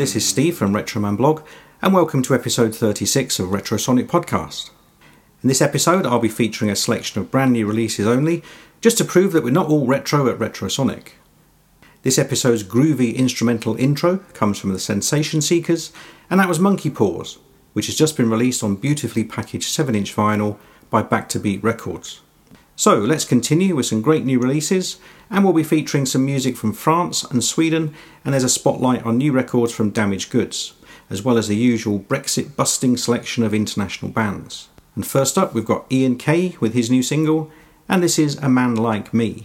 This is Steve from Retroman Blog, and welcome to episode 36 of Retrosonic Podcast. In this episode, I'll be featuring a selection of brand new releases only, just to prove that we're not all retro at Retrosonic. This episode's groovy instrumental intro comes from the Sensation Seekers, and that was Monkey Paws, which has just been released on beautifully packaged 7 inch vinyl by Back to Beat Records. So let's continue with some great new releases, and we'll be featuring some music from France and Sweden, and there's a spotlight on new records from Damaged Goods, as well as the usual Brexit busting selection of international bands. And first up, we've got Ian Kay with his new single, and this is A Man Like Me.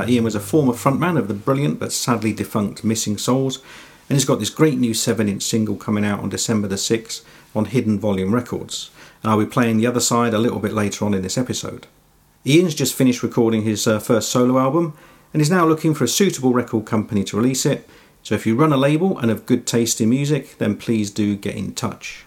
Uh, Ian was a former frontman of the brilliant but sadly defunct Missing Souls, and he's got this great new 7 inch single coming out on December the 6th on Hidden Volume Records. And I'll be playing the other side a little bit later on in this episode. Ian's just finished recording his uh, first solo album and is now looking for a suitable record company to release it. So if you run a label and have good taste in music, then please do get in touch.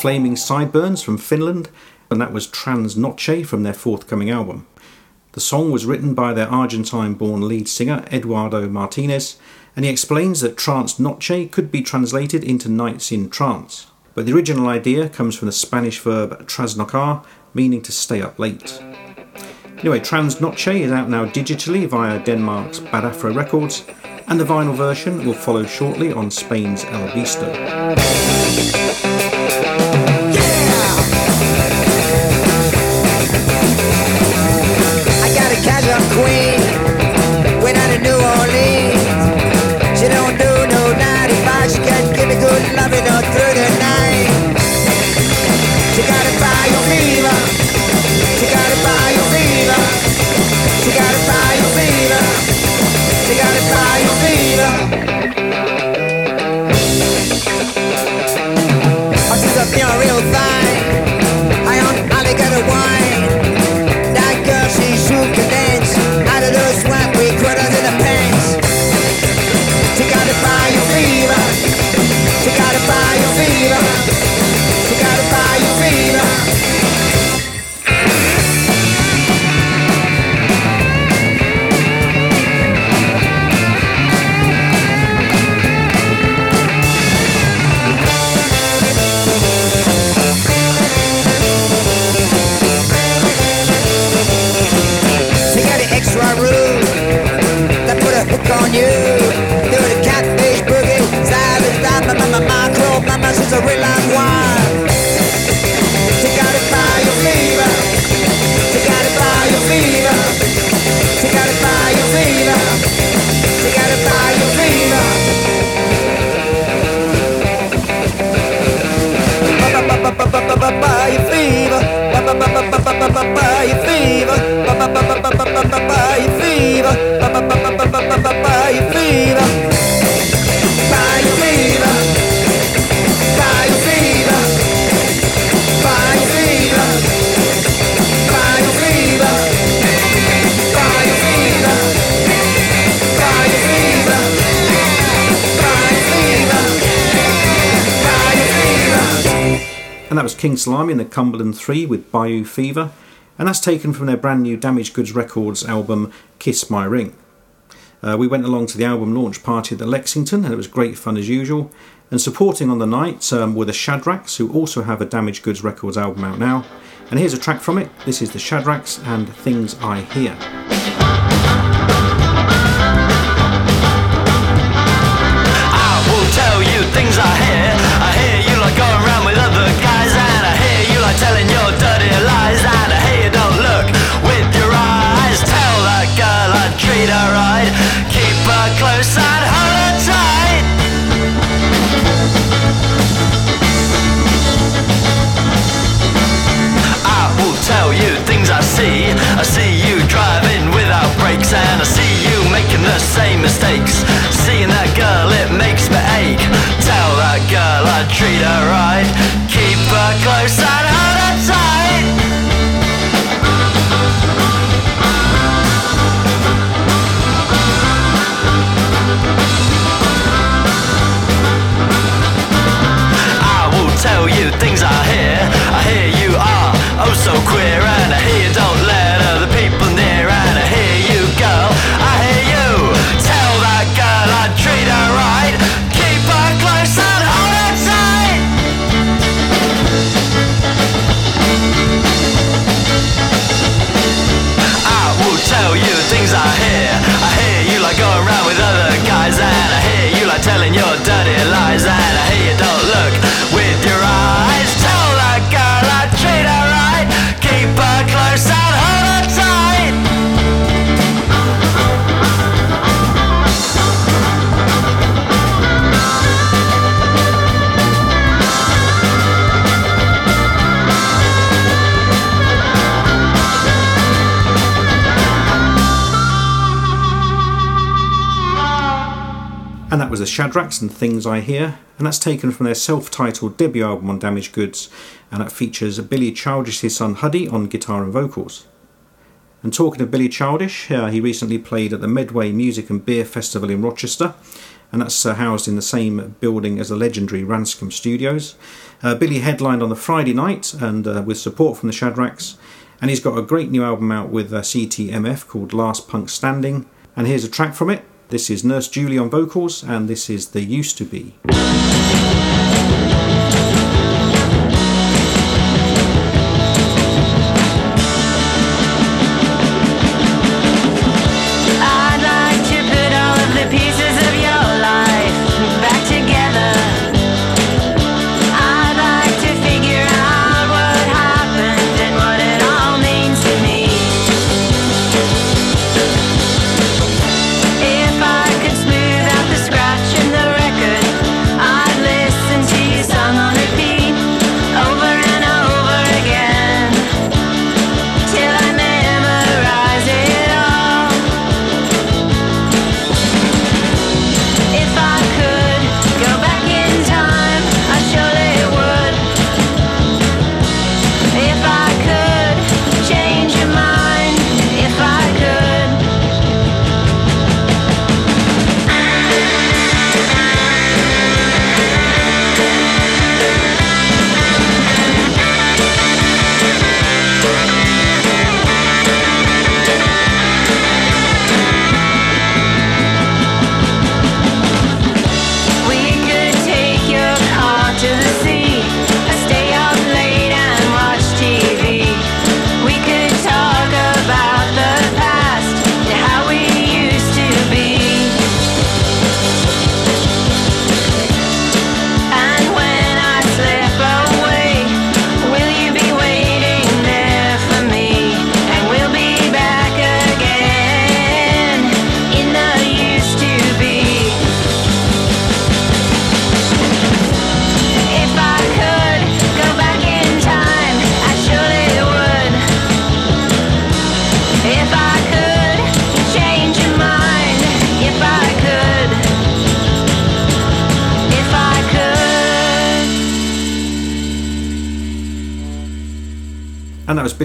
Flaming Sideburns from Finland, and that was Trans Noche from their forthcoming album. The song was written by their Argentine born lead singer Eduardo Martinez, and he explains that Trance Noche could be translated into nights in trance. But the original idea comes from the Spanish verb trasnochar, meaning to stay up late. Anyway, Trans Noche is out now digitally via Denmark's Bad Afro Records, and the vinyl version will follow shortly on Spain's El Visto. you're real fine. King Salami and the Cumberland 3 with Bayou Fever, and that's taken from their brand new Damaged Goods Records album Kiss My Ring. Uh, we went along to the album launch party at the Lexington and it was great fun as usual. And supporting on the night um, were the Shadracks, who also have a Damaged Goods Records album out now. And here's a track from it. This is the Shadracks and Things I Hear. Mistakes. Seeing that girl, it makes me ache. Tell that girl I'd treat her right. Keep her close and the Shadracks and Things I Hear, and that's taken from their self titled debut album on Damaged Goods, and that features Billy Childish's son Huddie on guitar and vocals. And talking of Billy Childish, uh, he recently played at the Medway Music and Beer Festival in Rochester, and that's uh, housed in the same building as the legendary Ranscombe Studios. Uh, Billy headlined on the Friday night and uh, with support from the Shadracks, and he's got a great new album out with uh, CTMF called Last Punk Standing. And here's a track from it. This is Nurse Julie on vocals, and this is The Used to Be.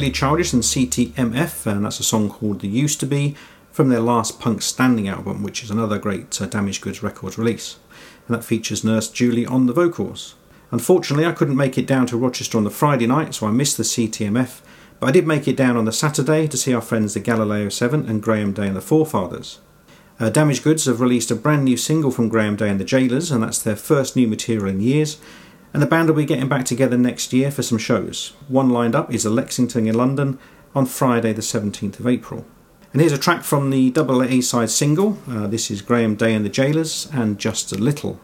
Billy Childish and CTMF, and that's a song called The Used to Be from their last Punk Standing album, which is another great uh, Damaged Goods Records release. And that features Nurse Julie on the vocals. Unfortunately, I couldn't make it down to Rochester on the Friday night, so I missed the CTMF, but I did make it down on the Saturday to see our friends the Galileo 7 and Graham Day and the Forefathers. Uh, Damaged Goods have released a brand new single from Graham Day and the Gaolers, and that's their first new material in years. And the band will be getting back together next year for some shows. One lined up is the Lexington in London on Friday, the 17th of April. And here's a track from the double A side single. Uh, this is Graham Day and the Gaolers and Just a Little.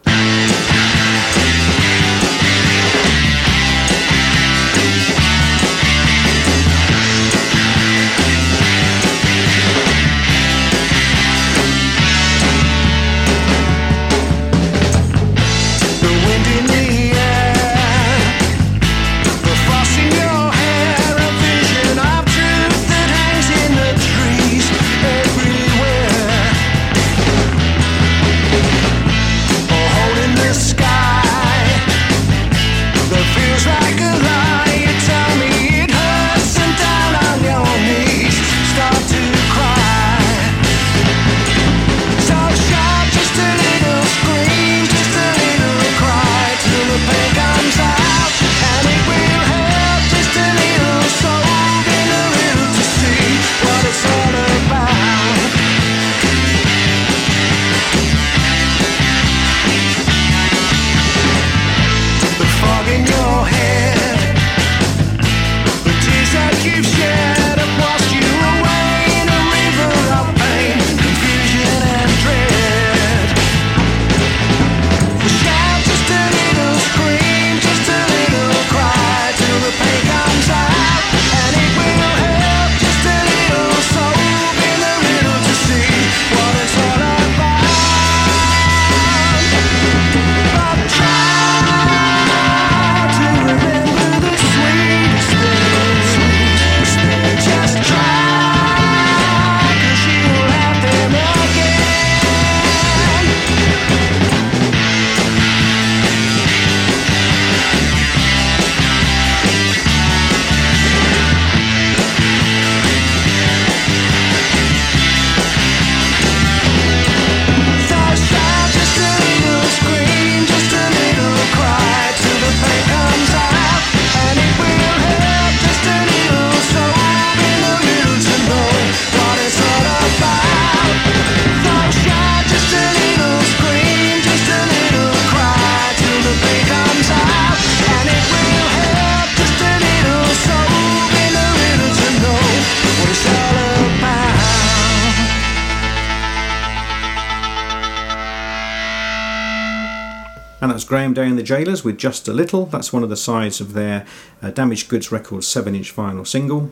Graham Day and the Gaolers with Just a Little. That's one of the sides of their uh, Damaged Goods Records 7 inch vinyl single.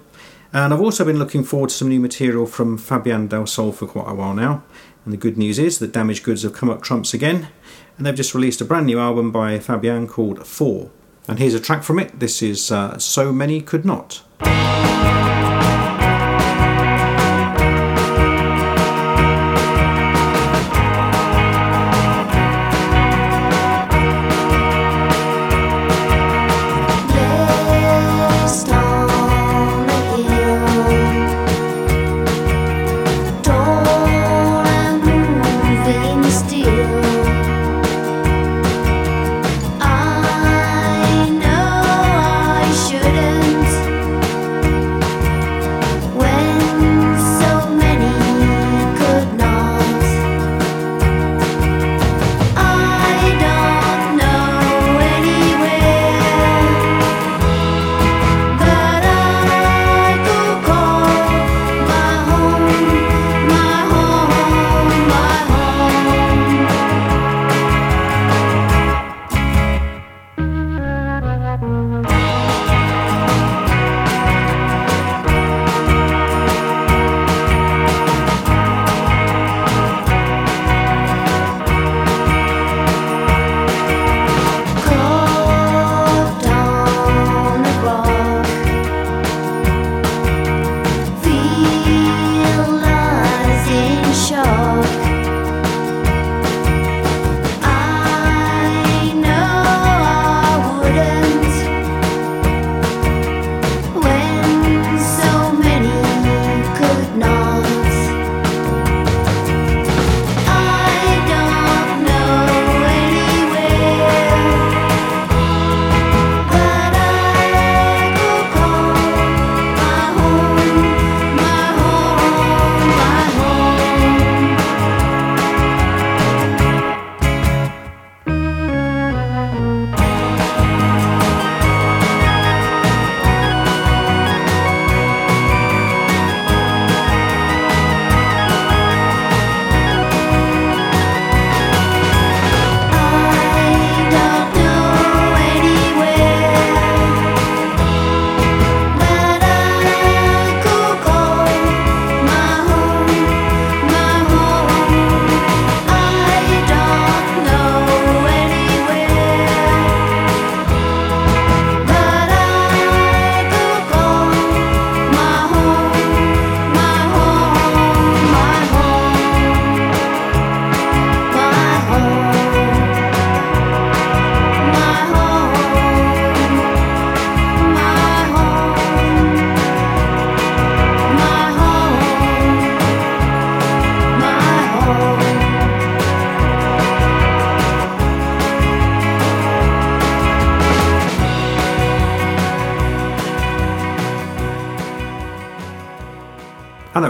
And I've also been looking forward to some new material from Fabienne Delsol for quite a while now. And the good news is that Damaged Goods have come up trumps again, and they've just released a brand new album by Fabienne called Four. And here's a track from it. This is uh, So Many Could Not.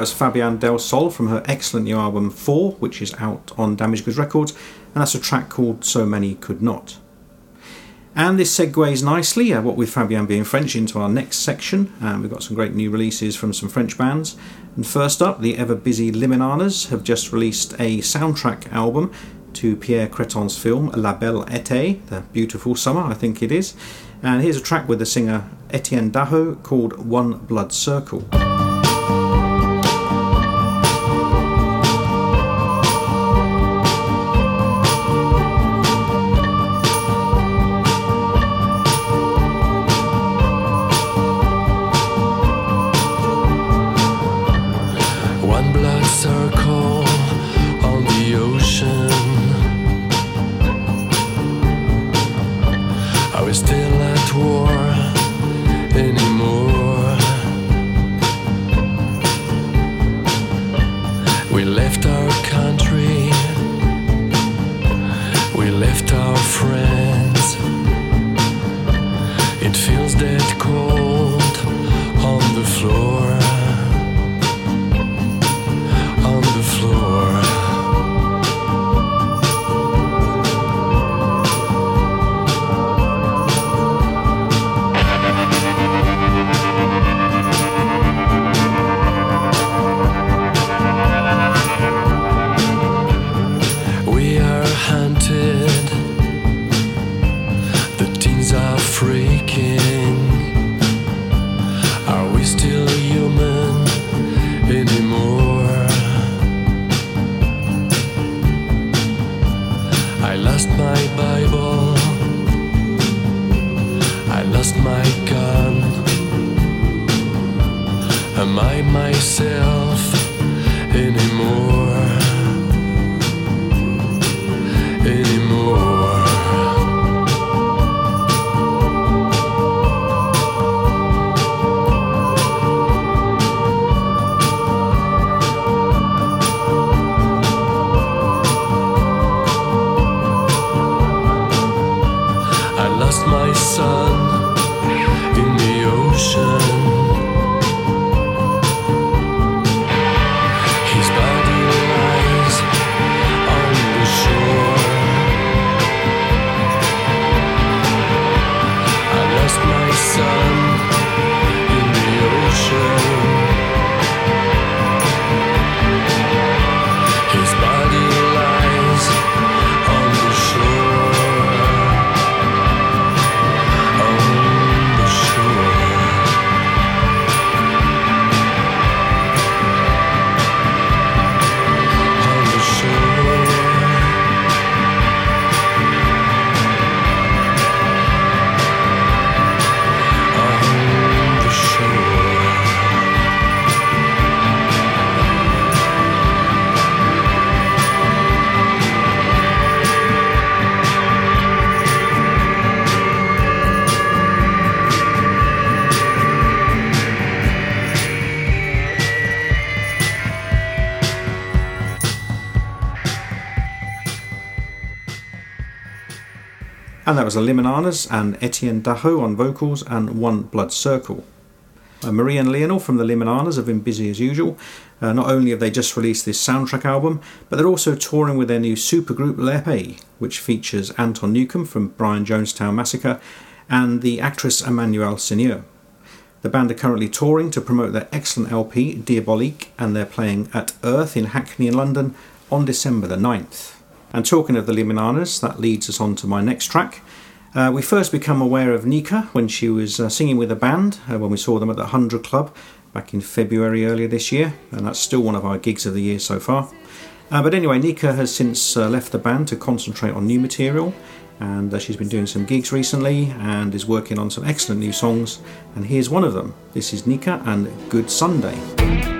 That was Fabienne Delsol from her excellent new album 4, which is out on Damaged Goods Records, and that's a track called So Many Could Not. And this segues nicely, uh, what with Fabienne being French, into our next section. Um, we've got some great new releases from some French bands. And first up, the ever busy Liminanas have just released a soundtrack album to Pierre Creton's film La Belle Été, the beautiful summer, I think it is. And here's a track with the singer Etienne Daho called One Blood Circle. Was the and Etienne Daho on vocals and One Blood Circle. Uh, Marie and Lionel from the Liminanas have been busy as usual. Uh, not only have they just released this soundtrack album, but they're also touring with their new supergroup L'Épée, which features Anton Newcombe from Brian Jonestown Massacre and the actress Emmanuelle Seigner. The band are currently touring to promote their excellent LP Diabolique, and they're playing at Earth in Hackney in London on December the 9th. And talking of the Liminanas, that leads us on to my next track. Uh, we first become aware of Nika when she was uh, singing with a band uh, when we saw them at the 100 Club back in February earlier this year, and that's still one of our gigs of the year so far. Uh, but anyway, Nika has since uh, left the band to concentrate on new material, and uh, she's been doing some gigs recently and is working on some excellent new songs. And here's one of them. This is Nika and Good Sunday.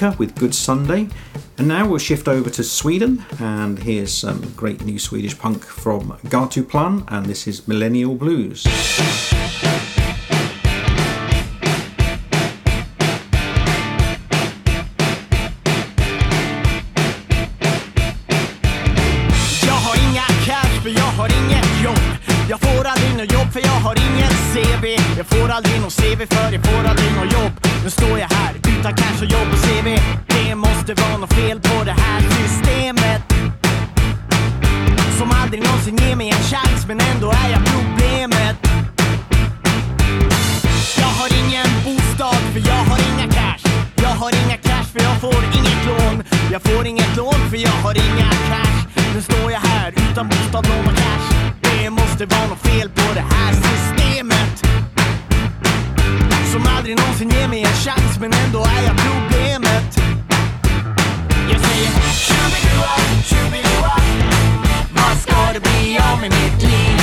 With Good Sunday. And now we'll shift over to Sweden, and here's some great new Swedish punk from Gatuplan, and this is Millennial Blues. Jag får aldrig något CV för jag får aldrig något jobb. Nu står jag här utan cash och jobb och CV Det måste vara något fel på det här systemet. Som aldrig någonsin ger mig en chans men ändå är jag problemet. Jag har ingen bostad för jag har inga cash. Jag har inga cash för jag får inget lån. Jag får inget lån för jag har inga cash. Nu står jag här utan bostad, lån och cash. Det måste vara något fel på det här chans men ändå är jag problemet Jag säger tjubidua, tjubidua. Vad ska det bli av med mitt liv?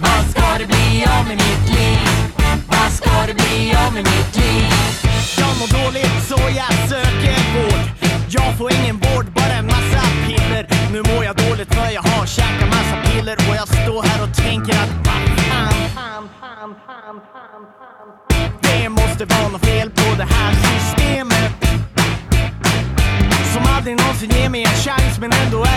Vad ska det bli av med mitt liv? Vad ska det bli av med mitt liv? Jag mår dåligt så jag söker vård Jag får ingen vård, bara en massa piller Nu mår jag dåligt för jag har käkat massa piller Och jag står här och nem me halláis meneando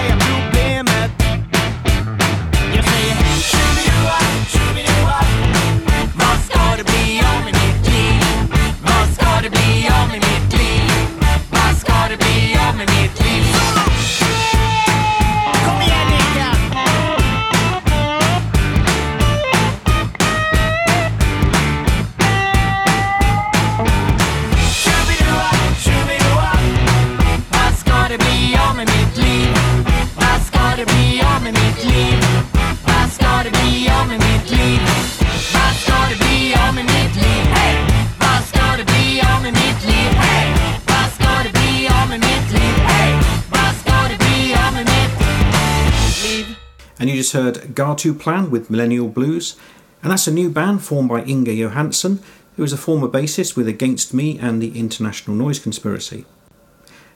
heard Gatuplan with Millennial Blues, and that's a new band formed by Inge Johansson, who is a former bassist with Against Me and the International Noise Conspiracy.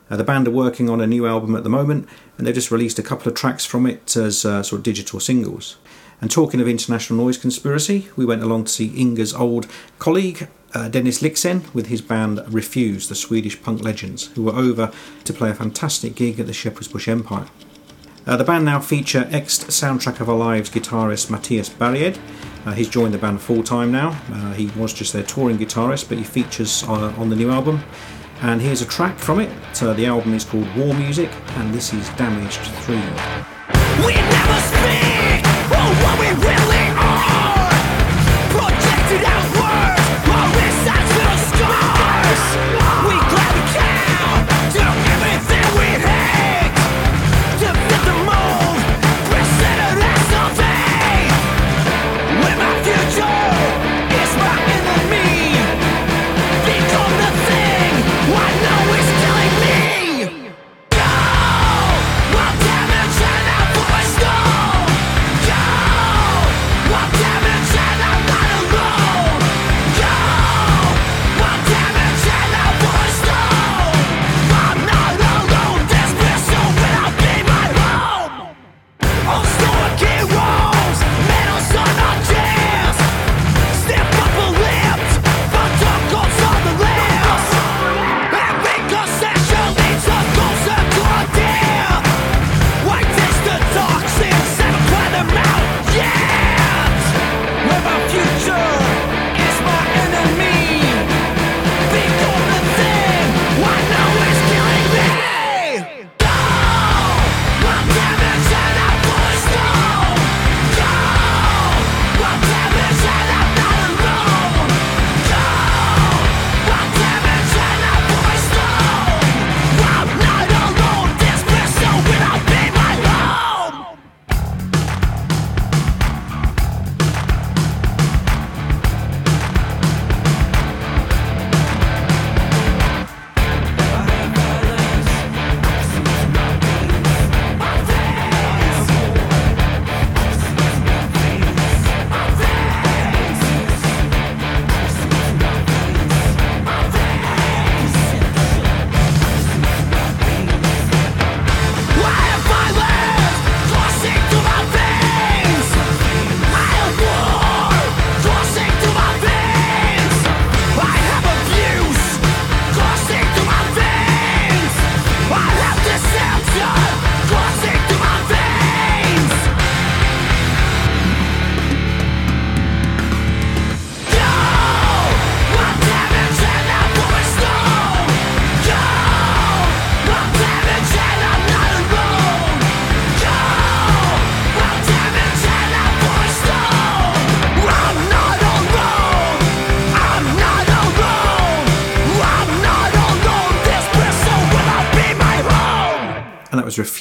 Uh, the band are working on a new album at the moment, and they've just released a couple of tracks from it as uh, sort of digital singles. And talking of International Noise Conspiracy, we went along to see Inge's old colleague, uh, Dennis Lyxzén, with his band Refused, the Swedish punk legends, who were over to play a fantastic gig at the Shepherd's Bush Empire. Uh, the band now feature ex Soundtrack of Our Lives guitarist Matthias Bärjed. Uh, he's joined the band full time now. Uh, he was just their touring guitarist, but he features on the new album. And here's a track from it. The album is called War Music, and this is Damaged 3. We never speak of what we really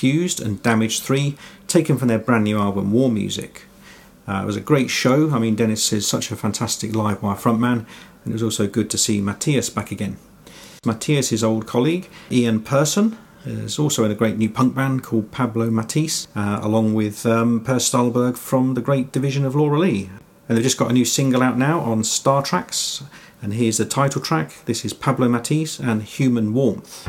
Refused and Damaged 3, taken from their brand new album War Music. Uh, it was a great show. I mean, Dennis is such a fantastic live wire frontman, and it was also good to see Matthias back again. Matthias' old colleague, Ian Person, is also in a great new punk band called Pablo Matisse, uh, along with um, Per Stahlberg from the great division of Laura Lee. And they've just got a new single out now on Startracks, and here's the title track. This is Pablo Matisse and Human Warmth.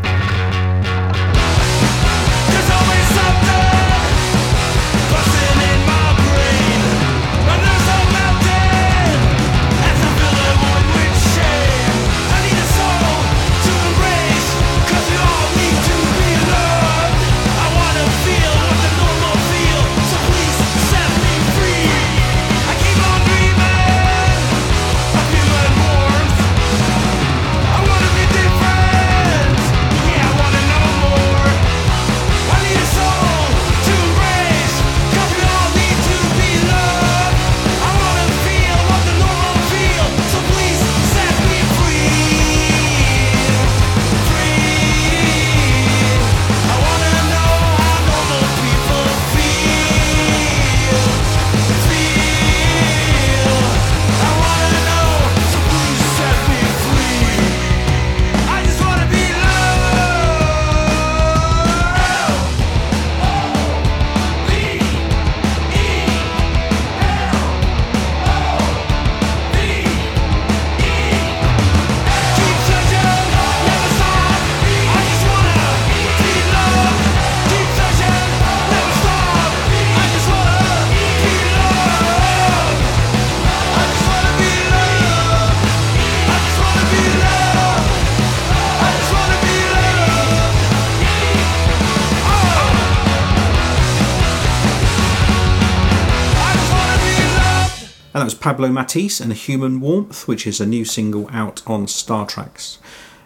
Pablo Matisse and Human Warmth, which is a new single out on Startracks.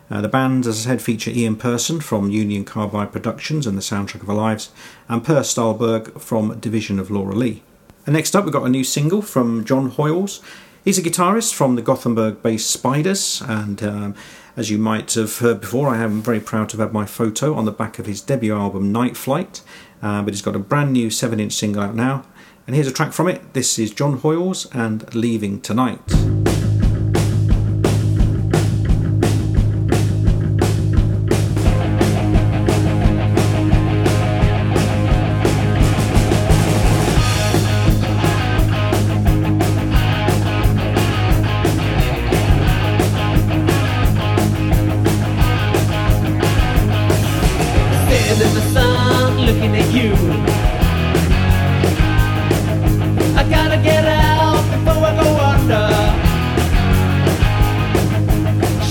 Uh, the band, as I said, feature Ian Person from Union Carbide Productions and the soundtrack of Our Lives, and Per Stahlberg from Division of Laura Lee. And next up, we've got a new single from John Hoyles. He's a guitarist from the Gothenburg based Spiders, and um, as you might have heard before, I am very proud to have my photo on the back of his debut album Night Flight. Uh, but he's got a brand new 7 inch single out now, and here's a track from it. This is John Hoyles and Leaving Tonight.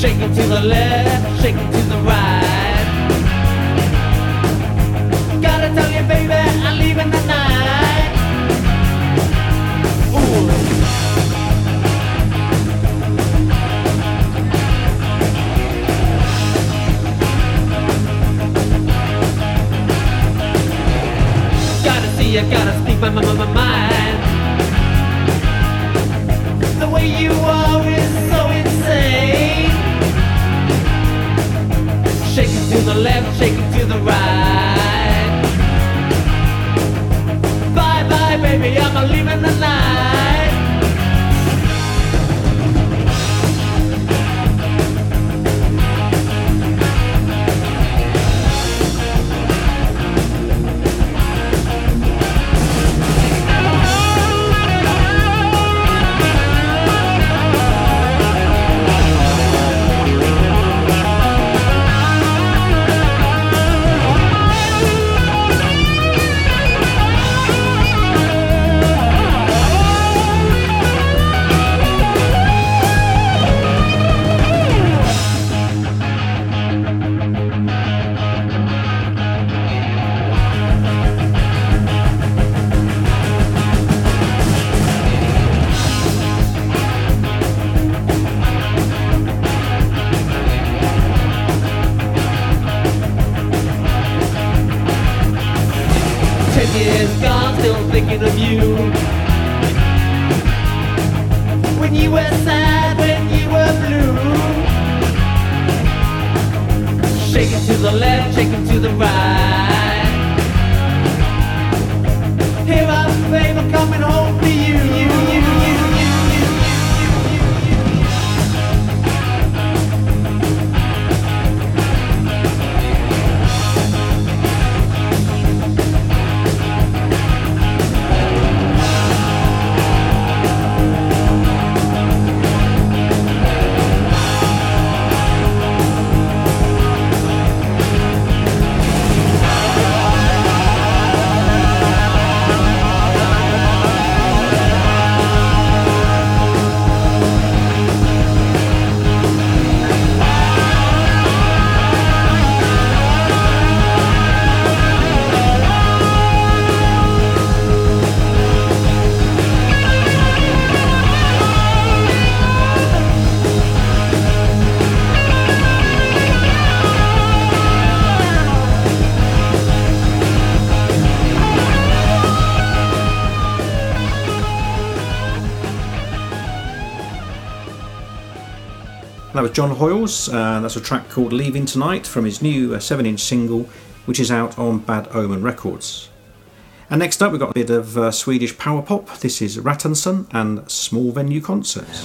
Shaking to the left, shaking to the the right. Was John Hoyles, uh, that's a track called Leaving Tonight from his new 7 inch single, which is out on Bad Omen Records. And next up, we've got a bit of uh, Swedish power pop. This is Rattanson and Small Venue Concerts.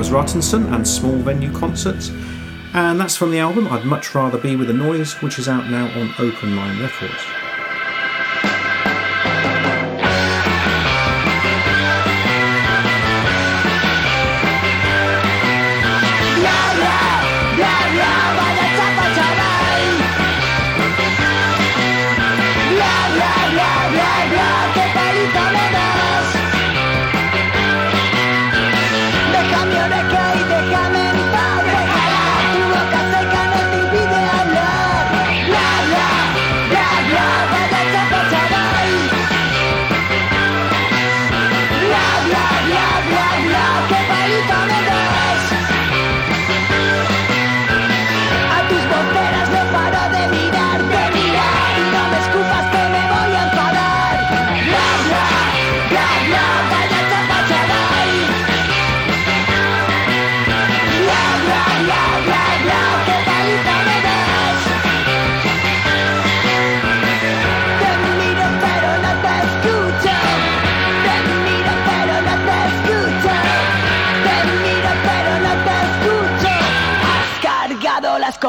Thomas Rattinson and Small Venue Concerts. And that's from the album I'd Much Rather Be With the Noise, which is out now on Open Line Records.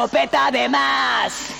escopeta de más.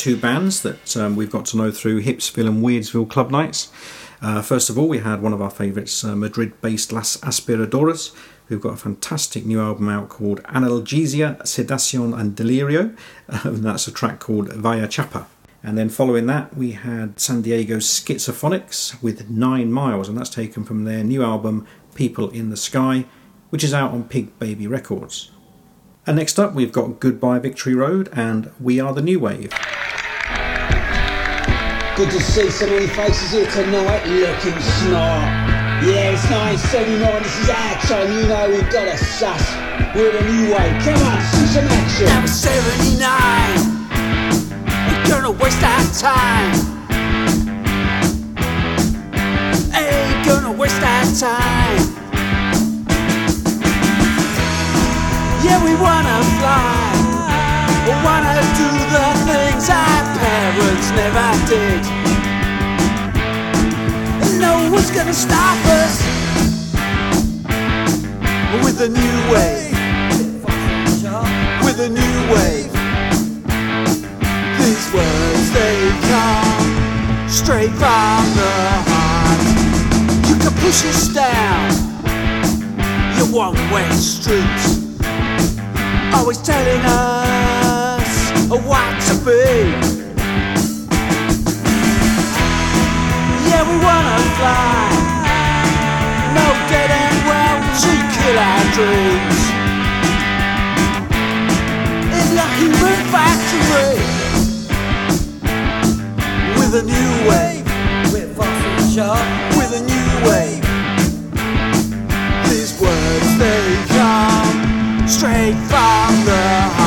Two bands that um, we've got to know through Hipsville and Weirdsville club nights. Uh, first of all, we had one of our favourites, uh, Madrid based Las Aspiradoras, who've got a fantastic new album out called Analgesia, Sedación and Delirio, and that's a track called Vaya Chapa. And then following that, we had San Diego's Schizophonics with Nine Miles, and that's taken from their new album People in the Sky, which is out on Pig Baby Records. And next up, we've got Goodbye Victory Road and We Are the New Wave. Good to see so many faces here tonight looking smart. Yeah, it's 1979, this is our time, you know we've got a sus. We're the new wave, come on, see some action. That was 79. Ain't gonna waste our time. Ain't gonna waste our time. Yeah, we wanna fly. We wanna do the things our parents never did. And no one's gonna stop us with a new wave. With a new wave. These words they come straight from the heart. You can push us down your one-way streets, always telling us what to be. Yeah, we wanna fly. No dead end wells to kill our dreams. In the human factory with a new wave. With with a new wave. These words they straight from the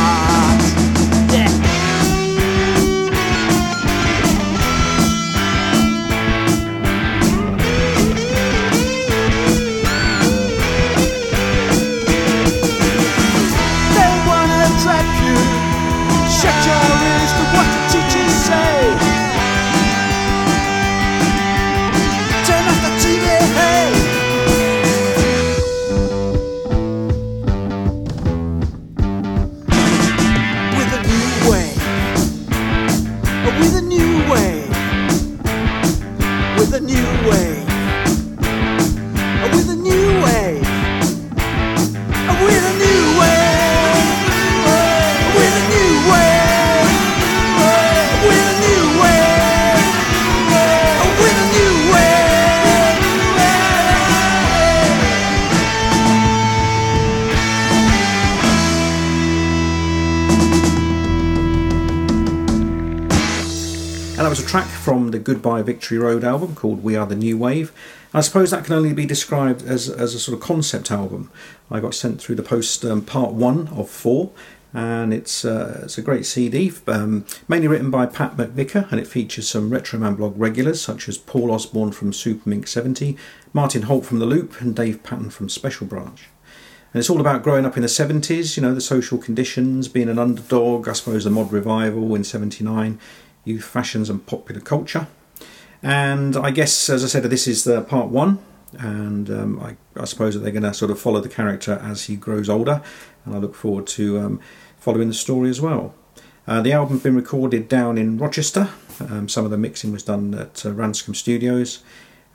track from the Goodbye Victory Road album called We Are the New Wave. I suppose that can only be described as, as a sort of concept album. I got sent through the post um, part one of four, and it's, uh, it's a great CD, um, mainly written by Pat McVicker, and it features some Retroman blog regulars such as Paul Osborne from Supermink 70, Martin Holt from The Loop, and Dave Patton from Special Branch. And it's all about growing up in the 70s, you know, the social conditions, being an underdog, I suppose the mod revival in 79, youth fashions and popular culture. And I guess, as I said, this is the part one, and um, I, I suppose that they're going to sort of follow the character as he grows older, and I look forward to um, following the story as well. Uh, the album's been recorded down in Rochester. Um, some of the mixing was done at uh, Ranscombe Studios,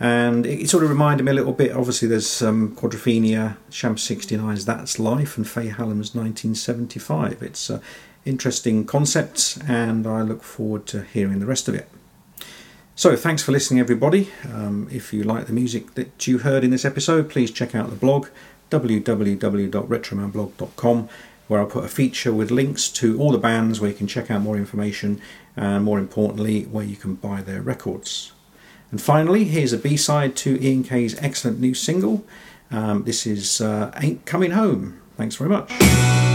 and it, it sort of reminded me a little bit. Obviously, there's um, Quadrophenia, Sham 69's That's Life, and Fay Hallam's 1975. It's uh, interesting concepts, and I look forward to hearing the rest of it. So, thanks for listening, everybody. Um, if you like the music that you heard in this episode, please check out the blog www.retromanblog.com, where I'll put a feature with links to all the bands where you can check out more information and, more importantly, where you can buy their records. And finally, here's a B side to Ian Kay's excellent new single. Um, this is uh, Ain't Coming Home. Thanks very much.